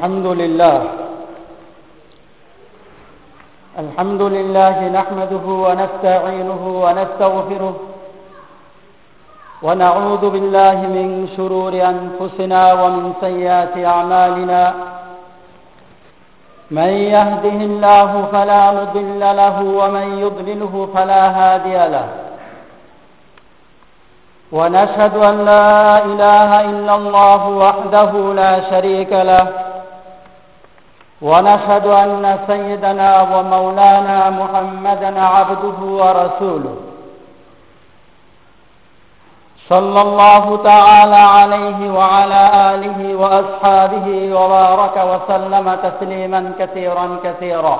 الحمد لله. الحمد لله نحمده ونستعينه ونستغفره. ونعوذ بالله من شرور أنفسنا ومن سيئات أعمالنا. من يهده الله فلا مضل له ومن يضلله فلا هادي له. ونشهد أن لا إله إلا الله وحده لا شريك له. ونشهد أن سيدنا ومولانا محمدا عبده ورسوله. صلى الله تعالى عليه وعلى آله وأصحابه وبارك وسلم تسليما كثيرا كثيرا.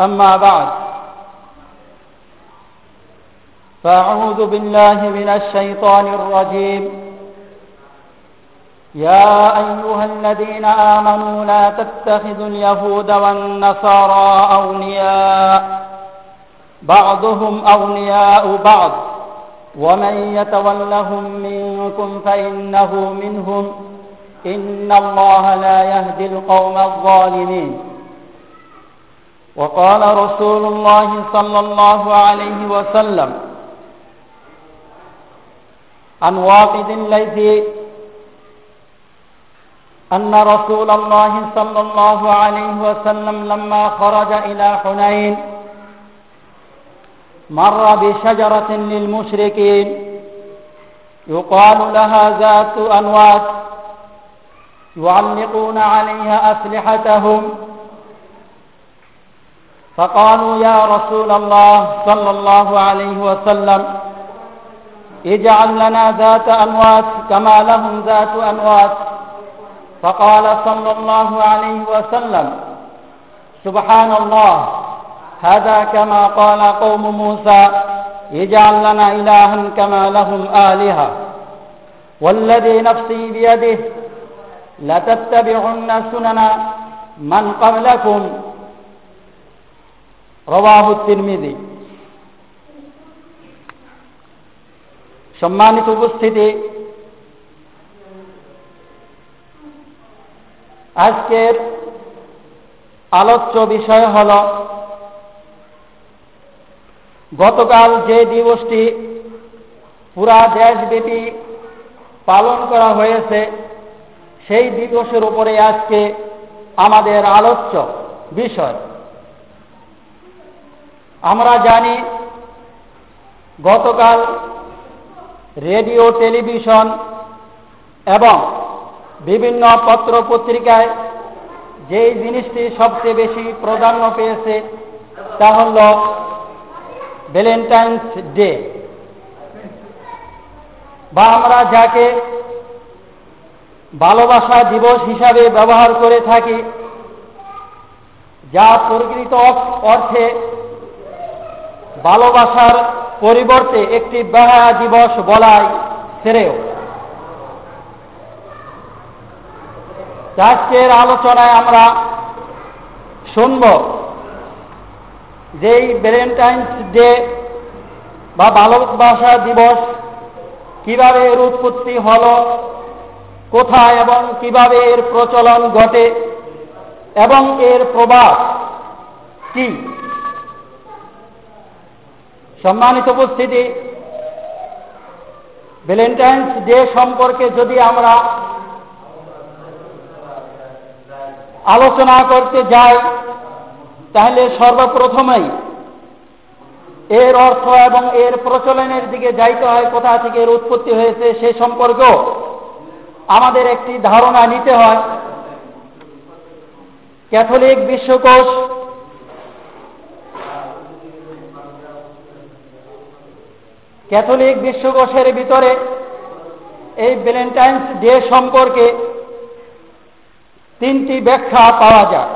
أما بعد فأعوذ بالله من الشيطان الرجيم. يا أيها الذين آمنوا لا تتخذوا اليهود والنصارى أولياء. بعضهم أولياء بعض. ومن يتولهم منكم فإنه منهم. إن الله لا يهدي القوم الظالمين. وقال رسول الله صلى الله عليه وسلم عن واقد الليث أن رسول الله صلى الله عليه وسلم لما خرج إلى حنين مر بشجرة للمشركين. يقال لها ذات أنوات. يعلقون عليها أسلحتهم. فقالوا يا رسول الله صلى الله عليه وسلم اجعل لنا ذات أنوات كما لهم ذات أنوات. فقال صلى الله عليه وسلم سبحان الله هذا كما قال قوم موسى اجعل لنا إلها كما لهم آلهة والذي نفسي بيده لتتبعن سنن من قبلكم رواه الترمذي সম্মানিত উপস্থিতি আজকের আলোচ্য বিষয় হল গতকাল যে দিবসটি পুরা দেশব্যাপী পালন করা হয়েছে, সেই দিবসের উপরে আজকে আমাদের আলোচ্য বিষয়। আমরা জানি গতকাল রেডিও, টেলিভিশন এবং বিভিন্ন পত্র পত্রিকায় যেই জিনিসটি সবচেয়ে বেশি প্রাধান্য পেয়েছে তা হল ভ্যালেন্টাইন্স ডে বা আমরা যাকে ভালোবাসা দিবস হিসাবে ব্যবহার করে থাকি, যা প্রকৃত অর্থে ভালোবাসার পরিবর্তে একটি বেহায়া দিবস বলাই শ্রেয়। আজকের আলোচনায় আমরা শুনব যে এই ভ্যালেন্টাইন্স ডে বা ভালোবাসা দিবস কীভাবে এর উৎপত্তি হল, কোথায় এবং কীভাবে এর প্রচলন ঘটে এবং এর প্রভাব কি? সম্মানিত উপস্থিতি ভ্যালেন্টাইন্স ডে সম্পর্কে যদি আমরা আলোচনা করতে যাই, তাহলে সর্বপ্রথমেই এর অর্থ এবং এর প্রচলনের দিকে যাইতে হয়, কোথা থেকে এর উৎপত্তি হয়েছে সে সম্পর্কেও আমাদের একটি ধারণা নিতে হয়। ক্যাথলিক বিশ্বকোষ ক্যাথলিক বিশ্বকোষের ভিতরে এই ভ্যালেন্টাইন্স ডে সম্পর্কে তিনটি ব্যাখ্যা পাওয়া যায়।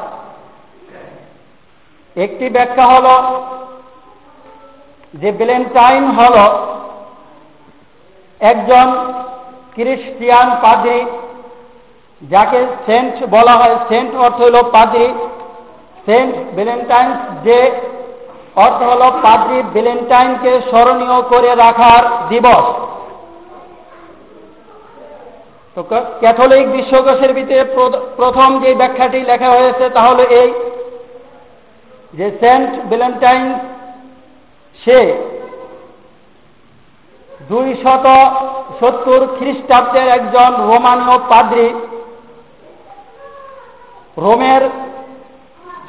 একটি ব্যাখ্যা হল যে ভ্যালেন্টাইন হল একজন খ্রিস্টিয়ান পাদ্রী, যাকে সেন্ট বলা হয়, সেন্ট অর্থ হল পাদ্রী। সেন্ট ভ্যালেন্টাইন্স ডে অর্থ হল পাদ্রী ভ্যালেন্টাইনকে স্মরণীয় করে রাখার দিবস। ক্যাথলিক বিশ্বকোষের ভিতরে প্রথম যে ব্যাখ্যাটি লেখা হয়েছে তাহলে এই যে সেন্ট ভ্যালেন্টাইন সে দুই শত সত্তর খ্রিস্টাব্দের একজন রোমানীয় পাদ্রী রোমের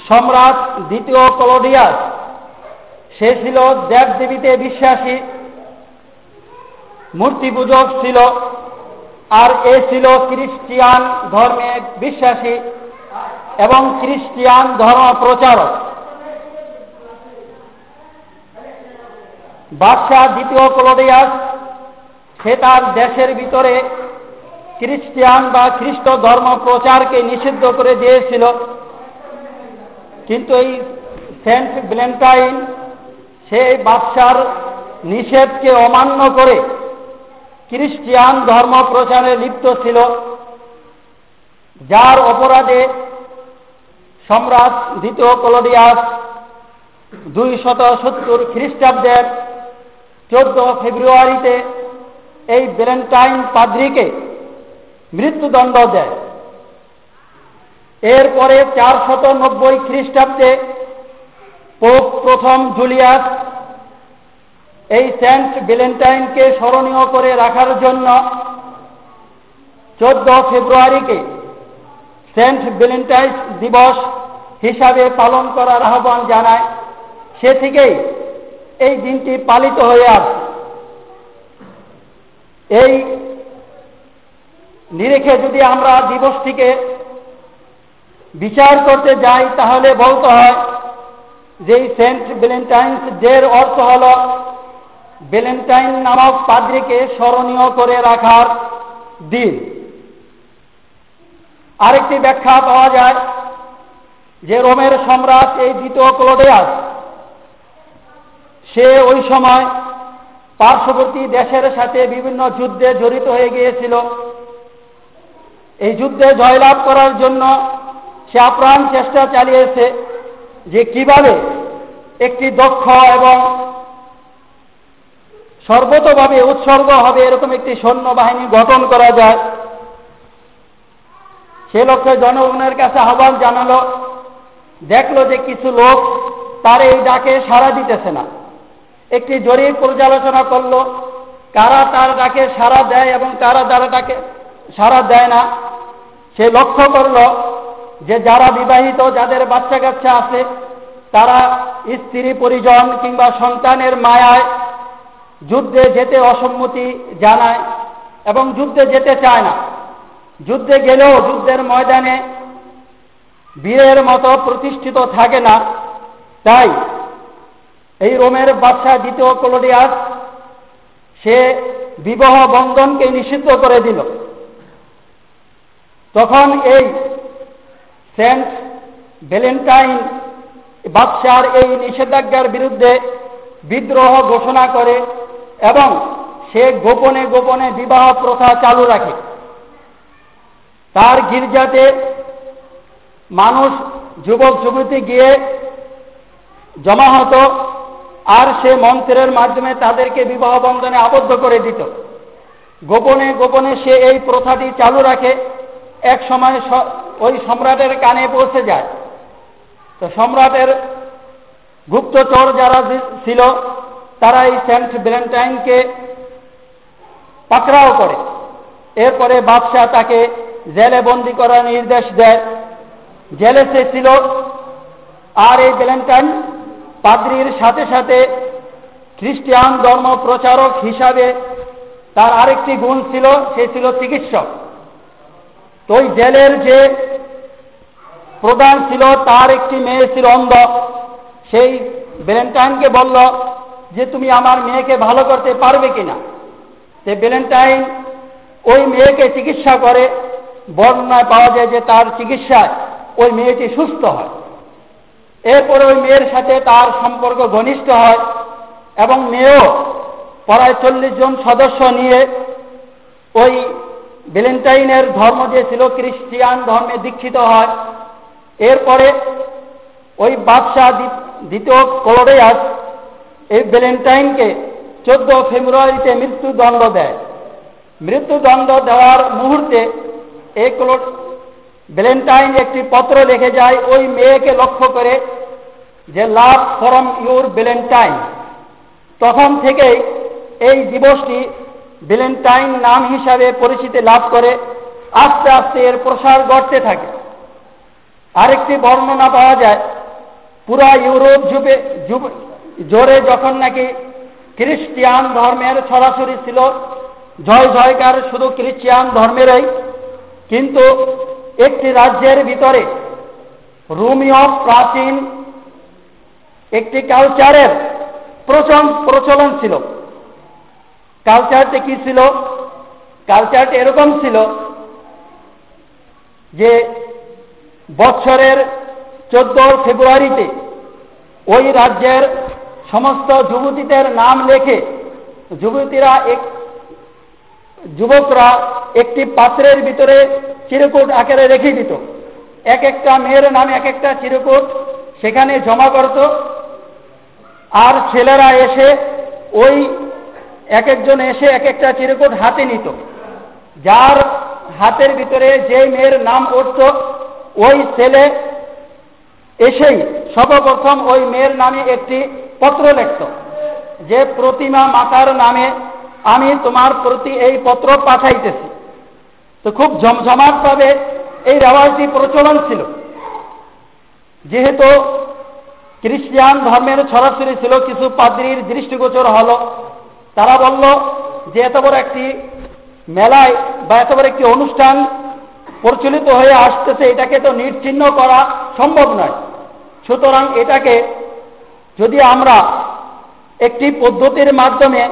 সম্রাট দ্বিতীয় কলোডিয়াস। সে ছিল দেবদেবীতে বিশ্বাসী মূর্তি পূজক ছিল। আর এ ছিল খ্রিস্টিয়ান ধর্মে বিশ্বাসী এবং খ্রিস্টিয়ান ধর্ম প্রচারক। বাদশাহ দ্বিতীয় কলোডিয়াস সে তার দেশের ভিতরে খ্রিস্টিয়ান বা খ্রিস্ট ধর্ম প্রচারকে নিষিদ্ধ করে দিয়েছিল। কিন্তু এই সেন্ট ভ্যালেন্টাইন সেই বাদশার নিষেধকে অমান্য করে খ্রিস্টিয়ান ধর্ম প্রচারে লিপ্ত ছিল। যার অপরাধে সম্রাট দ্বিতীয় কলোডিয়াস দুই শত সত্তর খ্রিস্টাব্দের চোদ্দ ফেব্রুয়ারিতে এই ভ্যালেন্টাইন পাদ্রিকে মৃত্যুদণ্ড দেয়। এরপরে চার শত নব্বই খ্রিস্টাব্দে পোপ প্রথম জুলিয়াস এই সেন্ট ভ্যালেন্টাইনকে স্মরণীয় করে রাখার জন্য চোদ্দ ফেব্রুয়ারিকে সেন্ট ভ্যালেন্টাইন দিবস হিসাবে পালন করার আহ্বান জানায়। সে থেকেই এই দিনটি পালিত হয়ে আসে। এই নিরেখে যদি আমরা দিবসটিকে বিচার করতে যাই, তাহলে বলতে হয় যে সেন্ট ভ্যালেন্টাইন্স ডের অর্থ হল ভ্যালেন্টাইন নামক পাদ্রীকে স্মরণীয় করে রাখার দিন। আরেকটি ব্যাখ্যা পাওয়া যায় যে রোমের সম্রাট এই দ্বিতীয় ক্লোডিয়াস, সে ওই সময় পার্শ্ববর্তী দেশের সাথে বিভিন্ন যুদ্ধে জড়িত হয়ে গিয়েছিল। এই যুদ্ধে জয়লাভ করার জন্য সে আপ্রাণ চেষ্টা চালিয়েছে যে কীভাবে একটি দক্ষ এবং সর্বতভাবে উৎসর্গ হবে এরকম একটি সৈন্যবাহিনী গঠন করা যায়। সে লক্ষ্যে জনগণের কাছে আহ্বান জানালো, দেখল যে কিছু লোক তার এই ডাকে সাড়া দিতেছে না। একটি জরিপ পর্যালোচনা করল, কারা তার ডাকে সাড়া দেয় এবং কারা তারা ডাকে সাড়া দেয় না। সে লক্ষ্য করল যে যারা বিবাহিত, যাদের বাচ্চা কাচ্চা আছে, তারা স্ত্রী, পরিজন কিংবা সন্তানের মায়ায় যুদ্ধে যেতে অসম্মতি জানায় এবং যুদ্ধে যেতে চায় না। যুদ্ধে গেলেও যুদ্ধের ময়দানে বীরের মতো প্রতিষ্ঠিত থাকে না। তাই এই রোমের বাদশাহ দ্বিতীয় কলোডিয়াস সে বিবাহ বন্ধনকে নিষিদ্ধ করে দিল। তখন এই সেন্ট ভ্যালেন্টাইন বাদশার এই নিষেধাজ্ঞার বিরুদ্ধে বিদ্রোহ ঘোষণা করে এবং সে গোপনে গোপনে বিবাহ প্রথা চালু রাখে। তার গির্জাতে মানুষ, যুবক, যুবতী গিয়ে জমা হতো আর সে মন্ত্রের মাধ্যমে তাদেরকে বিবাহ বন্ধনে আবদ্ধ করে দিত। গোপনে গোপনে সে এই প্রথাটি চালু রাখে। এক সময় ওই সম্রাটের কানে পৌঁছে যায়। তো সম্রাটের গুপ্তচর যারা ছিল তারা এই সেন্ট ভ্যালেন্টাইনকে পাকড়াও করে। এরপরে বাদশাহ তাকে জেলে বন্দি করার নির্দেশ দেয়। জেলে সে ছিল। আর এই ভ্যালেন্টাইন পাদ্রির সাথে সাথে খ্রিস্টান ধর্ম প্রচারক হিসাবে তার আরেকটি গুণ ছিল, সে ছিল চিকিৎসক। তো ওই জেলের যে প্রধান ছিল, তার একটি মেয়ে ছিল অন্ধ। সেই ভ্যালেন্টাইনকে বলল যে তুমি আমার মেয়েকে ভালো করতে পারবে কিনা। সে ভ্যালেন্টাইন ওই মেয়েকে চিকিৎসা করে, বর্ণনায় পাওয়া যায় যে তার চিকিৎসায় ওই মেয়েটি সুস্থ হয়। এরপরে ওই মেয়ের সাথে তার সম্পর্ক ঘনিষ্ঠ হয় এবং মেয়েও প্রায় চল্লিশ জন সদস্য নিয়ে ওই ভ্যালেন্টাইনের ধর্ম যে ছিল, খ্রিস্টিয়ান ধর্মে দীক্ষিত হয়। এরপরে ওই বাদশাহ দ্বিতীয় কলোডিয়াস এই ভ্যালেন্টাইনকে চোদ্দ ফেব্রুয়ারিতে মৃত্যুদণ্ড দেয়। মৃত্যুদণ্ড দেওয়ার মুহূর্তে এই ভ্যালেন্টাইন একটি পত্র লিখে যায়, ওই মেয়েকে লক্ষ্য করে যে, লাভ ফরম ইউর ভ্যালেন্টাইন। তখন থেকেই এই দিবসটি ভ্যালেন্টাইন নাম হিসাবে পরিচিতি লাভ করে, আস্তে আস্তে এর প্রসার ঘটতে থাকে। আরেকটি বর্ণনা পাওয়া যায়, পুরা ইউরোপ যুগে জোরে যখন নাকি খ্রিস্টিয়ান ধর্মের ছড়াছড়ি ছিল, জয় জয়কার শুধু খ্রিস্টিয়ান ধর্মেরই, কিন্তু একটি রাজ্যের ভিতরে রোমিও প্রাচীন একটি কালচারের প্রচলন ছিল। কালচারটি কি ছিল? কালচারটি এরকম ছিল যে বছরের চোদ্দ ফেব্রুয়ারিতে ওই রাজ্যের সমস্ত যুবতীদের নাম লেখে যুবতীরা এক যুবকরা একটি পাত্রের ভিতরে চিরকুট আকারে রেখে দিত। এক একটা মেয়ের নামে এক একটা চিরকুট সেখানে জমা করত। আর ছেলেরা এসে ওই এক একজন এসে এক একটা চিরকুট হাতে নিত। যার হাতের ভিতরে যে মেয়ের নাম উঠত, ওই ছেলে এসেই সর্বপ্রথম ওই মেয়ের নামে একটি পত্র লিখত, যে প্রতিমা মাতার নামে আমি তোমার প্রতি এই পত্র পাঠাইতেছি। তো খুব জমজমাটভাবে এই রেওয়াজটি প্রচলন ছিল। যেহেতু খ্রিস্টিয়ান ধর্মের ছড়াছড়ি ছিল, কিছু পাদ্রির দৃষ্টিগোচর হলো। তারা বলল যে এত বড় একটি মেলায় বা এত বড় একটি অনুষ্ঠান প্রচলিত হয়ে আসতেছে, এটাকে তো নির্চিহ্ন করা সম্ভব নয়। সুতরাং এটাকে যদি আমরা একটি পদ্ধতির মাধ্যমে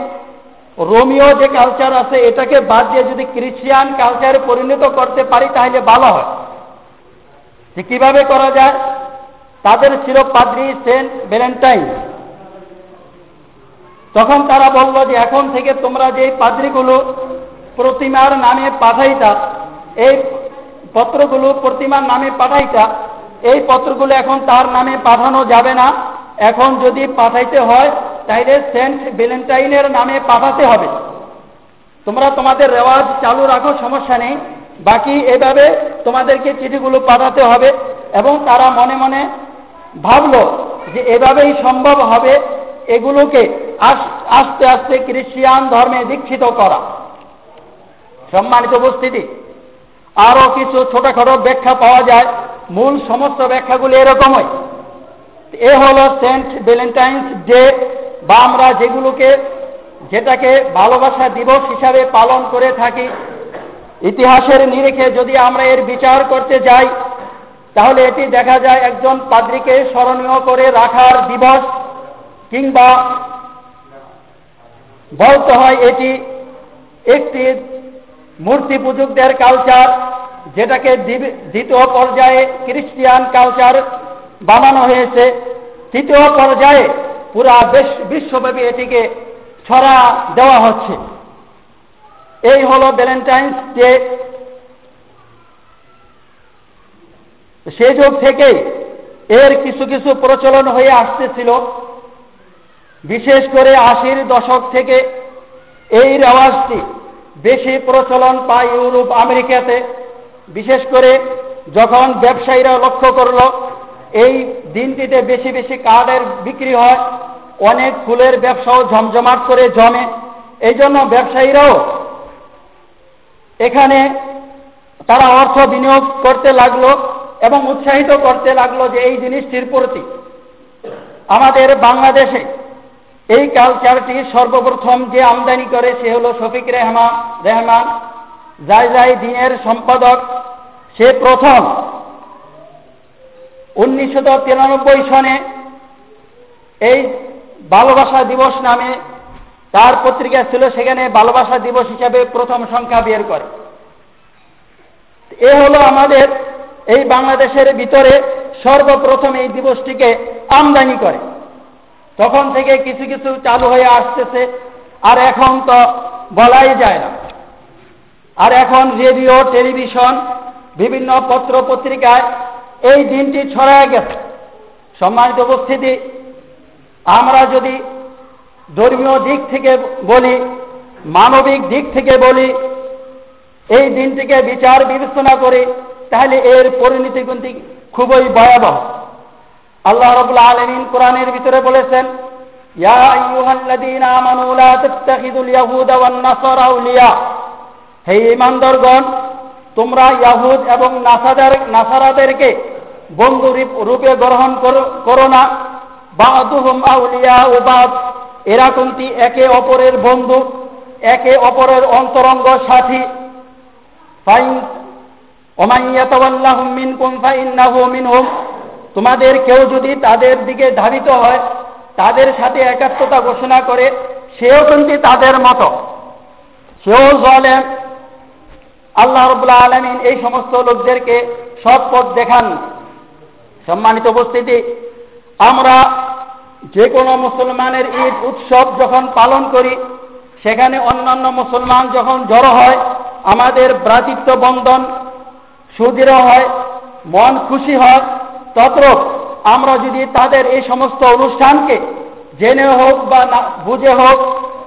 রোমিও যে কালচার আছে, এটাকে বাদ দিয়ে যদি ক্রিশ্চিয়ান কালচারে পরিণত করতে পারি, তাহলে ভালো হয়। যে কীভাবে করা যায়? তাদের ছিল পাদ্রি সেন্ট ভ্যালেন্টাইন। তখন তারা বলল যে, এখন থেকে তোমরা যে পাদ্রিগুলো প্রতিমার নামে পাঠাইতা, এই পত্রগুলো প্রতিমার নামে পাঠাইতা এই পত্রগুলো এখন তার নামে পাঠানো যাবে না। এখন যদি পাঠাইতে হয়, তাইলে সেন্ট ভ্যালেন্টাইনের নামে পাঠাতে হবে। তোমরা তোমাদের রেওয়াজ চালু রাখো, সমস্যা নেই। বাকি এভাবে তোমাদেরকে চিঠিগুলো পাঠাতে হবে এবং তারা মনে মনে ভাবলো যে এভাবেই সম্ভব হবে এগুলোকে আস্তে আস্তে খ্রিস্টিয়ান ধর্মে দীক্ষিত করা। সম্মানিত উপস্থিতি আরও কিছু ছোটখাটো ব্যাখ্যা পাওয়া যায়। মূল সমস্ত ব্যাখ্যাগুলি এরকমই। এ হল সেন্ট ভ্যালেন্টাইন্স ডে, বা আমরা যেগুলোকে, যেটাকে ভালোবাসা দিবস হিসাবে পালন করে থাকি। ইতিহাসের নিরিখে যদি আমরা এর বিচার করতে যাই, তাহলে এটি দেখা যায় একজন পাদ্রীকে স্মরণীয় করে রাখার দিবস, কিংবা বলতে হয় এটি একটি মূর্তি পূজকদের কালচার যেটাকে দ্বিতীয় পর্যায়ে খ্রিস্টিয়ান কালচার বানানো হয়েছে, তৃতীয় পর্যায়ে পুরা বিশ্বব্যাপী এটিকে ছড়া দেওয়া হচ্ছে। এই হল ভ্যালেন্টাইন্স ডে। সেই যুগ থেকেই এর কিছু কিছু প্রচলন হয়ে আসতেছিল। বিশেষ করে আশির দশক থেকে এই রেওয়াজটি বেশি প্রচলন পায় ইউরোপ, আমেরিকাতে। বিশেষ করে যখন ব্যবসায়ীরা লক্ষ্য করল, এই দিনটিতে বেশি বেশি কার্ডের বিক্রি হয়, অনেক ফুলের ব্যবসাও ঝমঝমাট করে জমে। এই জন্য ব্যবসায়ীরাও এখানে তারা অর্থ বিনিয়োগ করতে লাগল এবং উৎসাহিত করতে লাগল যে এই জিনিসটির প্রতি। আমাদের বাংলাদেশে এই কালচারটি সর্বপ্রথম যে আমদানি করে সে হল শফিক রেহমান রেহমান, যাই যাই দিনের সম্পাদক সে প্রথম। উনিশশো তিরানব্বই সনে এই ভালোবাসা দিবস নামে তার পত্রিকা ছিল, সেখানে ভালোবাসা দিবস হিসাবে প্রথম সংখ্যা বের করে। এ হলো আমাদের এই বাংলাদেশের ভিতরে সর্বপ্রথম এই দিবসটিকে আমদানি করে। তখন থেকে কিছু কিছু চালু হয়ে আসতেছে, আর এখন তো বলাই যায় না। আর এখন রেডিও, টেলিভিশন বিভিন্ন পত্র পত্রিকায় এই দিনটি ছড়ায় গেছে। সম্মানিত উপস্থিতি, আমরা যদি ধর্মীয় দিক থেকে বলি, মানবিক দিক থেকে বলি, এই দিনটিকে বিচার বিবেচনা করে, তাহলে এর পরিণতি কিন্তু খুবই ভয়াবহ। আল্লাহ রবুল আলমিন কোরআনের ভিতরে বলেছেন হে ঈমানদারগণ তোমরা ইয়াহুদ এবং নাসাদার নাসারাদেরকে বন্ধু রূপে গ্রহণ করো না। বাদুহুম আউলিয়া ও বাদ এরা কিন্তু একে অপরের বন্ধু, একে অপরের অন্তরঙ্গ সাথী। ফাইন ওমাইয়াতাওয়াল্লাহুম মিনকুম ফাইন্নাহু মিনহুম। তোমাদের কেউ যদি তাদের দিকে ধাবিত হয়, তাদের সাথে একাত্মতা ঘোষণা করে, সেও কিন্তু তাদের মতো। সেও জলেম আল্লাহ রবুল্লাহ আলমিন এই সমস্ত লোকদেরকে সৎ পথ দেখান। সম্মানিত উপস্থিতি, আমরা যে কোনো মুসলমানের ঈদ উৎসব যখন পালন করি, সেখানে অন্যান্য মুসলমান যখন জড়ো হয়, আমাদের ভ্রাতৃত্ব বন্ধন সুদৃঢ় হয়, মন খুশি হয় তদ্রূপ আমরা যদি তাদের এই সমস্ত অনুষ্ঠানকে জেনে হোক বা না, বুঝে হোক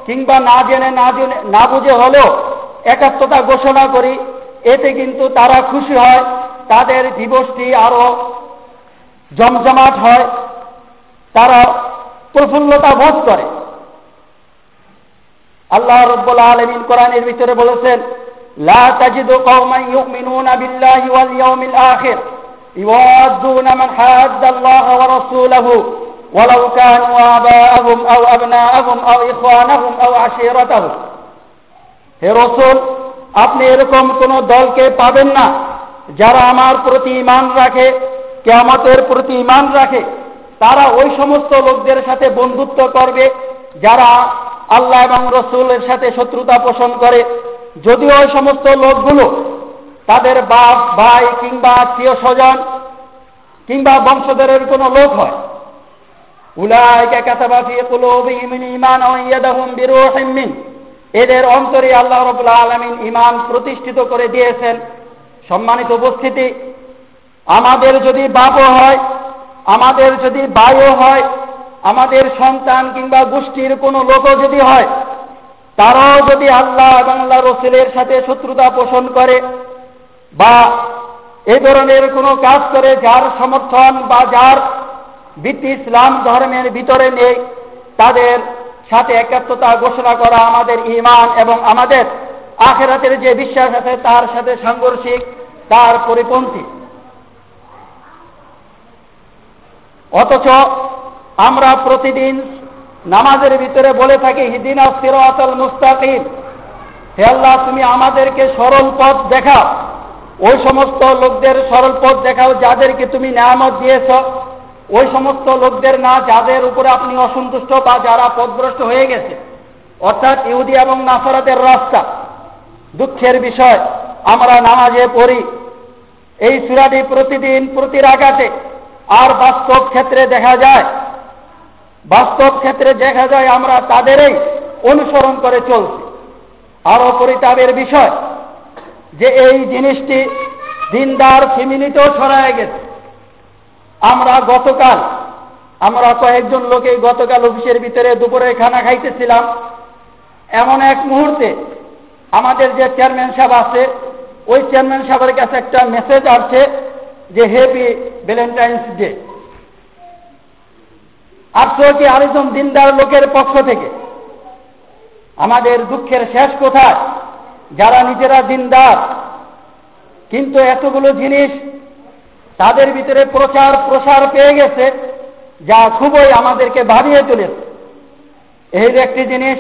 কিংবা না জেনে না জেনে, না বুঝে হলেও একাত্মতা ঘোষণা করি এতে কিন্তু তারা খুশি হয় তাদের দিবসটি আরো জমজমাট হয় তারা প্রফুল্লতা বোধ করে আল্লাহ রব্বুল আলমিন কোরআনের ভিতরে বলেছেন লা তাজিদু কওমান ইউমিনুনা বিল্লাহি ওয়াল ইয়াউমিল আখির يوادون من حاد الله ورسوله ولو كانوا آباءهم أو أبناءهم أو إخوانهم أو عشيرتهم হে রসুল, আপনি এরকম কোন দলকে পাবেন না যারা আমার প্রতি ইমান রাখে, কেয়ামতের প্রতি ইমান রাখে। তারা ওই সমস্ত লোকদের সাথে বন্ধুত্ব করবে, যারা আল্লাহ এবং রসুলের সাথে শত্রুতা পোষণ করে। যদিও ওই সমস্ত লোকগুলো তাদের বাপ, ভাই কিংবা আত্মীয় স্বজন কিংবা বংশধরের কোনো লোক হয়। উলাইকা কাতাবা ফি কুলুবিহিম ঈমান ওয়া ইয়াদাহুম বিরূহিম এদের অন্তরে আল্লাহ রাব্বুল আলামিন ইমান প্রতিষ্ঠিত করে দিয়েছেন। সম্মানিত উপস্থিতি, আমাদের যদি বাপও হয়, আমাদের যদি ভাইও হয়, আমাদের সন্তান কিংবা গোষ্ঠীর কোনো লোকও যদি হয়, তারাও যদি আল্লাহ এবং আল্লাহ রসুলের সাথে শত্রুতা পোষণ করে বা এ ধরনের কোনো কাজ করে যার সমর্থন বা যার ভিত্তি ইসলাম ধর্মের ভিতরে নেই, তাদের সাথে একাত্মতা ঘোষণা করা আমাদের ইমান এবং আমাদের আখেরাতের যে বিশ্বাস আছে, তার সাথে সাংঘর্ষিক, তার পরিপন্থী। অথচ আমরা প্রতিদিন নামাজের ভিতরে বলে থাকি হিদিনা সিরাতাল মুস্তাকিম। হে আল্লাহ, তুমি আমাদেরকে সরল পথ দেখাও। ওই সমস্ত লোকদের সরল পথ দেখাও যাদেরকে তুমি নিয়ামত দিয়েছ। ওই সমস্ত লোকদের না, যাদের উপরে আপনি অসন্তুষ্ট বা যারা পথভ্রষ্ট হয়ে গেছে, অর্থাৎ ইহুদি এবং নাফরাতের রাস্তা, দুঃখের বিষয়, আমরা নামাজে পড়ি। এই সুরাটি প্রতিদিন, প্রতি রাগাতে আর বাস্তব ক্ষেত্রে দেখা যায়। বাস্তব ক্ষেত্রে দেখা যায় আমরা তাদেরই অনুসরণ করে চলছি। আরও পরিতাপের বিষয়, যে এই জিনিসটি দিনদার ফিমিনিতেও ছড়ায় গেছে। আমরা গতকাল, আমরা কয়েকজন লোকে গতকাল অফিসের ভিতরে দুপুরে খানা খাইতেছিলাম। এমন এক মুহূর্তে আমাদের যে চেয়ারম্যান সাহেব আছে, ওই চেয়ারম্যান সাহেবের কাছে একটা মেসেজ আসছে যে হ্যাপি ভ্যালেন্টাইন্স ডে আসছে কি আরেকজন দিনদার লোকের পক্ষ থেকে? আমাদের দুঃখের শেষ কোথায়? যারা নিজেরা দিনদার, কিন্তু এতগুলো জিনিস তাদের ভিতরে প্রচার প্রসার পেয়ে গেছে, যা খুবই আমাদেরকে ভাবিয়ে তুলেছে। এই যে একটি জিনিস,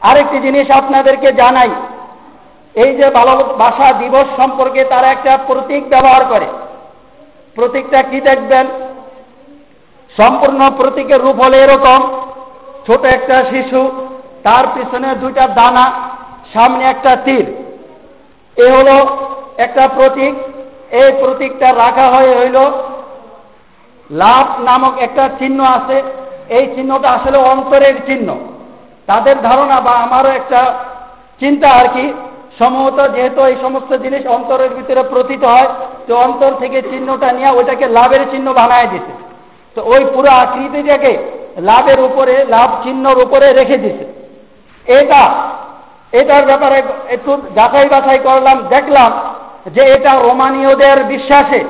আরেকটি জিনিস আপনাদেরকে জানাই। এই যে ভালোবাসা দিবস সম্পর্কে তারা একটা প্রতীক ব্যবহার করে। প্রতীকটা কি দেখবেন? সম্পূর্ণ প্রতীকের রূপ হলে এরকম। ছোট একটা শিশু, তার পিছনে দুইটা দানা, সামনে একটা তীর এ হলো একটা প্রতীক। এই প্রতীকটা রাখা হয় হইল লাভ নামক একটা চিহ্ন আছে। এই চিহ্নটা আসলে অন্তরের চিহ্ন। তাদের ধারণা বা আমারও একটা চিন্তা আর কি। সম্ভবত যেহেতু এই সমস্ত জিনিস অন্তরের ভিতরে প্রতীত হয়, তো অন্তর থেকে চিহ্নটা নিয়ে ওইটাকে লাভের চিহ্ন বানায় দিতে তো ওই পুরো আকৃতিটাকে লাভের উপরে, লাভ চিহ্নর উপরে রেখে দিছে। এটা, এটার ব্যাপারে একটু যাচাই বাছাই করলাম, দেখলাম যে এটা রোমানীয়দের বিশ্বাসে,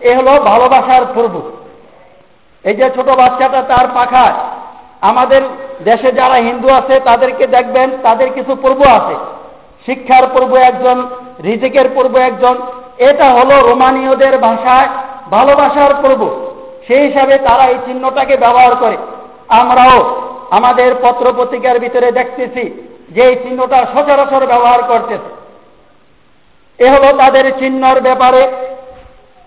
এ হলো ভালোবাসার পূর্ব। এই যে ছোট বাচ্চাটা তার পাখায় আমাদের দেশে যারা হিন্দু আছে, তাদেরকে দেখবেন তাদের কিছু পূর্ব আছে। শিক্ষার পূর্ব একজন, রিজিকের পূর্ব একজন, এটা হলো রোমানীয়দের ভাষায় ভালোবাসার পূর্ব। সেই হিসাবে তারা এই চিহ্নটাকে ব্যবহার করে। আমরাও আমাদের পত্র পত্রিকার ভিতরে দেখতেছি যে এই চিহ্নটা সচরাচর ব্যবহার করতেছে। এ হলো তাদের চিহ্নর ব্যাপারে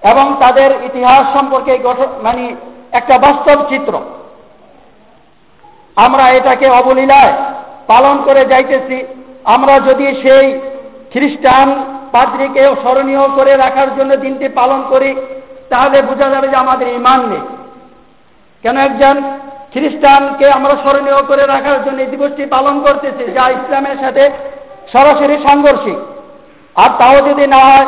এবং তাদের ইতিহাস সম্পর্কে মানে একটা বাস্তব চিত্র। আমরা এটাকে অবলীলায় পালন করে যাইতেছি। আমরা যদি সেই খ্রিস্টান পাদ্রীকে স্মরণীয় করে রাখার জন্য দিনটি পালন করি, তাহলে বোঝা যাবে যে আমাদের ইমান নেই। কেন একজন খ্রিস্টানকে আমরা স্মরণীয় করে রাখার জন্য এই দিবসটি পালন করতেছি? যা ইসলামের সাথে সরাসরি সাংঘর্ষিক। আর তাও যদি না হয়,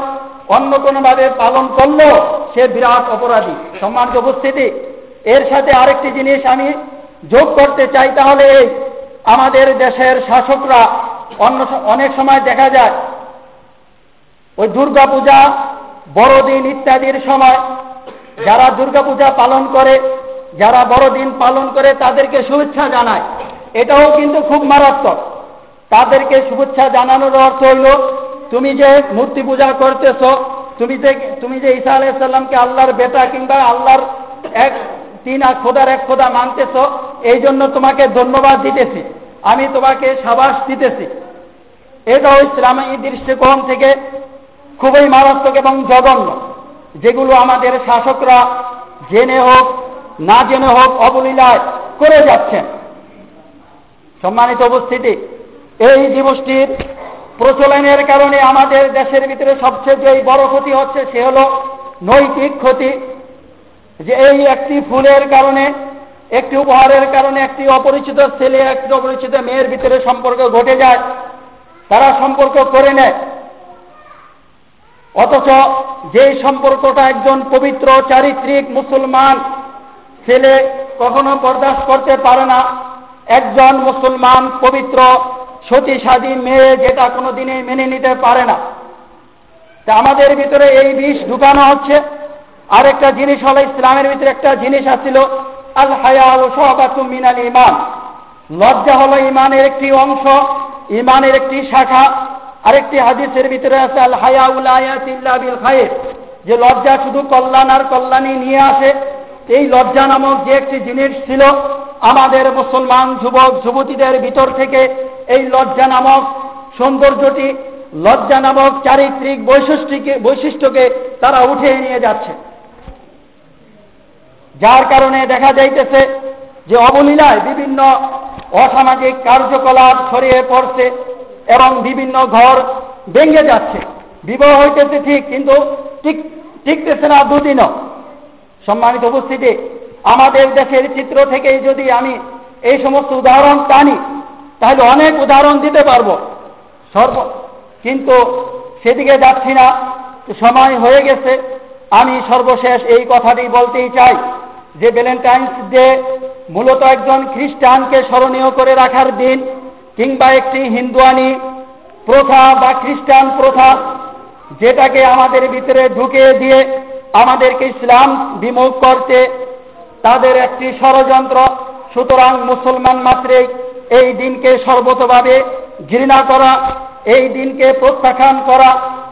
অন্য কোনোভাবে পালন করলেও সে বিরাট অপরাধী। সম্মানিত উপস্থিতি, এর সাথে আরেকটি জিনিস আমি যোগ করতে চাই, তাহলে এই আমাদের দেশের শাসকরা অন্য অনেক সময় দেখা যায়, ওই দুর্গা পূজা বড়দিন ইত্যাদির সময় যারা দুর্গা পূজা পালন করে, যারা বড়দিন পালন করে, তাদেরকে শুভেচ্ছা জানায়। এটাও কিন্তু খুব মারাত্মক। তাদেরকে শুভেচ্ছা জানানোর অর্থ হইল তুমি যে মূর্তি পূজা করতেছ, তুমি যে তুমি যে ঈসা আলাইসাল্লামকে আল্লাহর বেটা কিংবা আল্লাহর এক, তিন আর খোদার এক খোদা মানতেছ, এই জন্য তোমাকে ধন্যবাদ দিতেছি। আমি তোমাকে সাবাস দিতেছি। এটাও ইসলামী দৃষ্টিকোণ থেকে খুবই মারাত্মক এবং জঘন্য, যেগুলো আমাদের শাসকরা জেনে হোক, না জেনে হোক, অবলীলায় করে যাচ্ছেন। সম্মানিত উপস্থিতি, এই দিবসটির প্রচলনের কারণে আমাদের দেশের ভিতরে সবচেয়ে যে বড় ক্ষতি হচ্ছে, সে হল নৈতিক ক্ষতি। যে এই একটি ফুলের কারণে, একটি উপহারের কারণে একটি অপরিচিত ছেলে, একটি অপরিচিত মেয়ের ভিতরে সম্পর্ক ঘটে যায়, তারা সম্পর্ক করে নেয়। অথচ যেই সম্পর্কটা একজন পবিত্র, চারিত্রিক মুসলমান ছেলে কখনো বরদাস্ত করতে পারে না, একজন মুসলমান পবিত্র সতী সাদী মেয়ে যেটা কোনো দিনে মেনে নিতে পারে না। তা আমাদের ভিতরে এই বিষ ঢুকানো হচ্ছে। আর একটা জিনিস হলো, ইসলামের ভিতরে একটা জিনিস আসছিল আল হায়াল সহবাতু মিনাল ইমান লজ্জা হলো ইমানের একটি অংশ ইমানের একটি শাখা। আরেকটি হাদিসের ভিতরে আছে আল হায়াউল আয়াতিল্লা বিল খায়ের যে লজ্জা শুধু কল্যাণ আর কল্যাণী নিয়ে আসে। এই লজ্জা নামক যে একটি জিনিস ছিল, আমাদের মুসলমান যুবক, যুবতীদের ভিতর থেকে এই লজ্জা নামক সৌন্দর্যটি লজ্জা নামক চারিত্রিক বৈশিষ্ট্যকে বৈশিষ্ট্যকে তারা উঠে নিয়ে যাচ্ছে। যার কারণে দেখা যাইতেছে যে অবলীলায় বিভিন্ন অসামাজিক কার্যকলাপ ছড়িয়ে পড়ছে এবং বিভিন্ন ঘর ভেঙে যাচ্ছে। বিবাহ হইতেছে ঠিক, কিন্তু ঠিক, টিকতেছে না দুদিনও। সম্মানিত উপস্থিতি, আমাদের দেশের চিত্র থেকেই যদি আমি এই সমস্ত উদাহরণ টানি তাহলে অনেক উদাহরণ দিতে পারব। সর্ব, কিন্তু সেদিকে যাচ্ছি না সময় হয়ে গেছে। আমি সর্বশেষ এই কথাটি বলতেই চাই যে ভ্যালেন্টাইন্স ডে মূলত একজন খ্রিস্টানকে স্মরণীয় করে রাখার দিন কিংবা একটি হিন্দুয়ানি প্রথা বা খ্রিস্টান প্রথা যেটাকে আমাদের ভিতরে ঢুকিয়ে দিয়ে আমাদেরকে ইসলাম বিমুখ করতে তাদের একটি ষড়যন্ত্র। সুতরাং মুসলমান মাত্রে এই দিনকে সর্বতভাবে ঘৃণা করা, এই দিনকে প্রত্যাখ্যান করা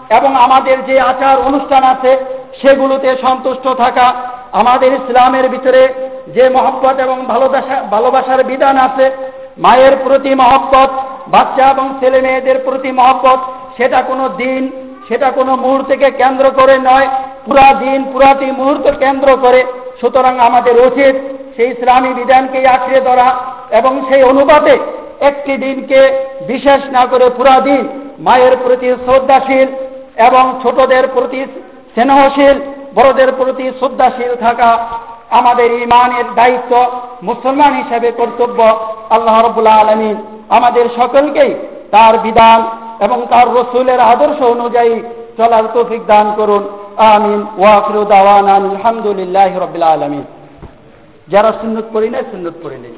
এবং আমাদের যে আচার অনুষ্ঠান আছে সেগুলোতে সন্তুষ্ট থাকা আমাদের ইসলামের ভিতরে যে মহব্বত এবং ভালোবাসা ভালোবাসার বিধান আছে, মায়ের প্রতি মহব্বত, বাচ্চা এবং ছেলে মেয়েদের প্রতি মহব্বত, সেটা কোনো দিন, সেটা কোনো মুহূর্তকে কেন্দ্র করে নয়, পুরা দিন পুরাটি মুহূর্ত কেন্দ্র করে। সুতরাং আমাদের উচিত সেই ইসলামী বিধানকে আঁকড়ে ধরা এবং সেই অনুপাতে একটি দিনকে বিশেষ না করে পুরা দিন মায়ের প্রতি শ্রদ্ধাশীল এবং ছোটদের প্রতি স্নেহশীল, বড়দের প্রতি শ্রদ্ধাশীল থাকা আমাদের ইমানের দায়িত্ব মুসলমান হিসেবে কর্তব্য আল্লাহ রবুল্লা আলমিন আমাদের সকলকেই তার বিধান এবং তার রসুলের আদর্শ অনুযায়ী চলার তৌফিক দান করুন। আমিন। ওয়াকরু দাওয়ান আলহামদুলিল্লাহ রবিল্লা আলমিন। যারা সুন্নত পড়ি নাই সুন্নত পড়ি নাই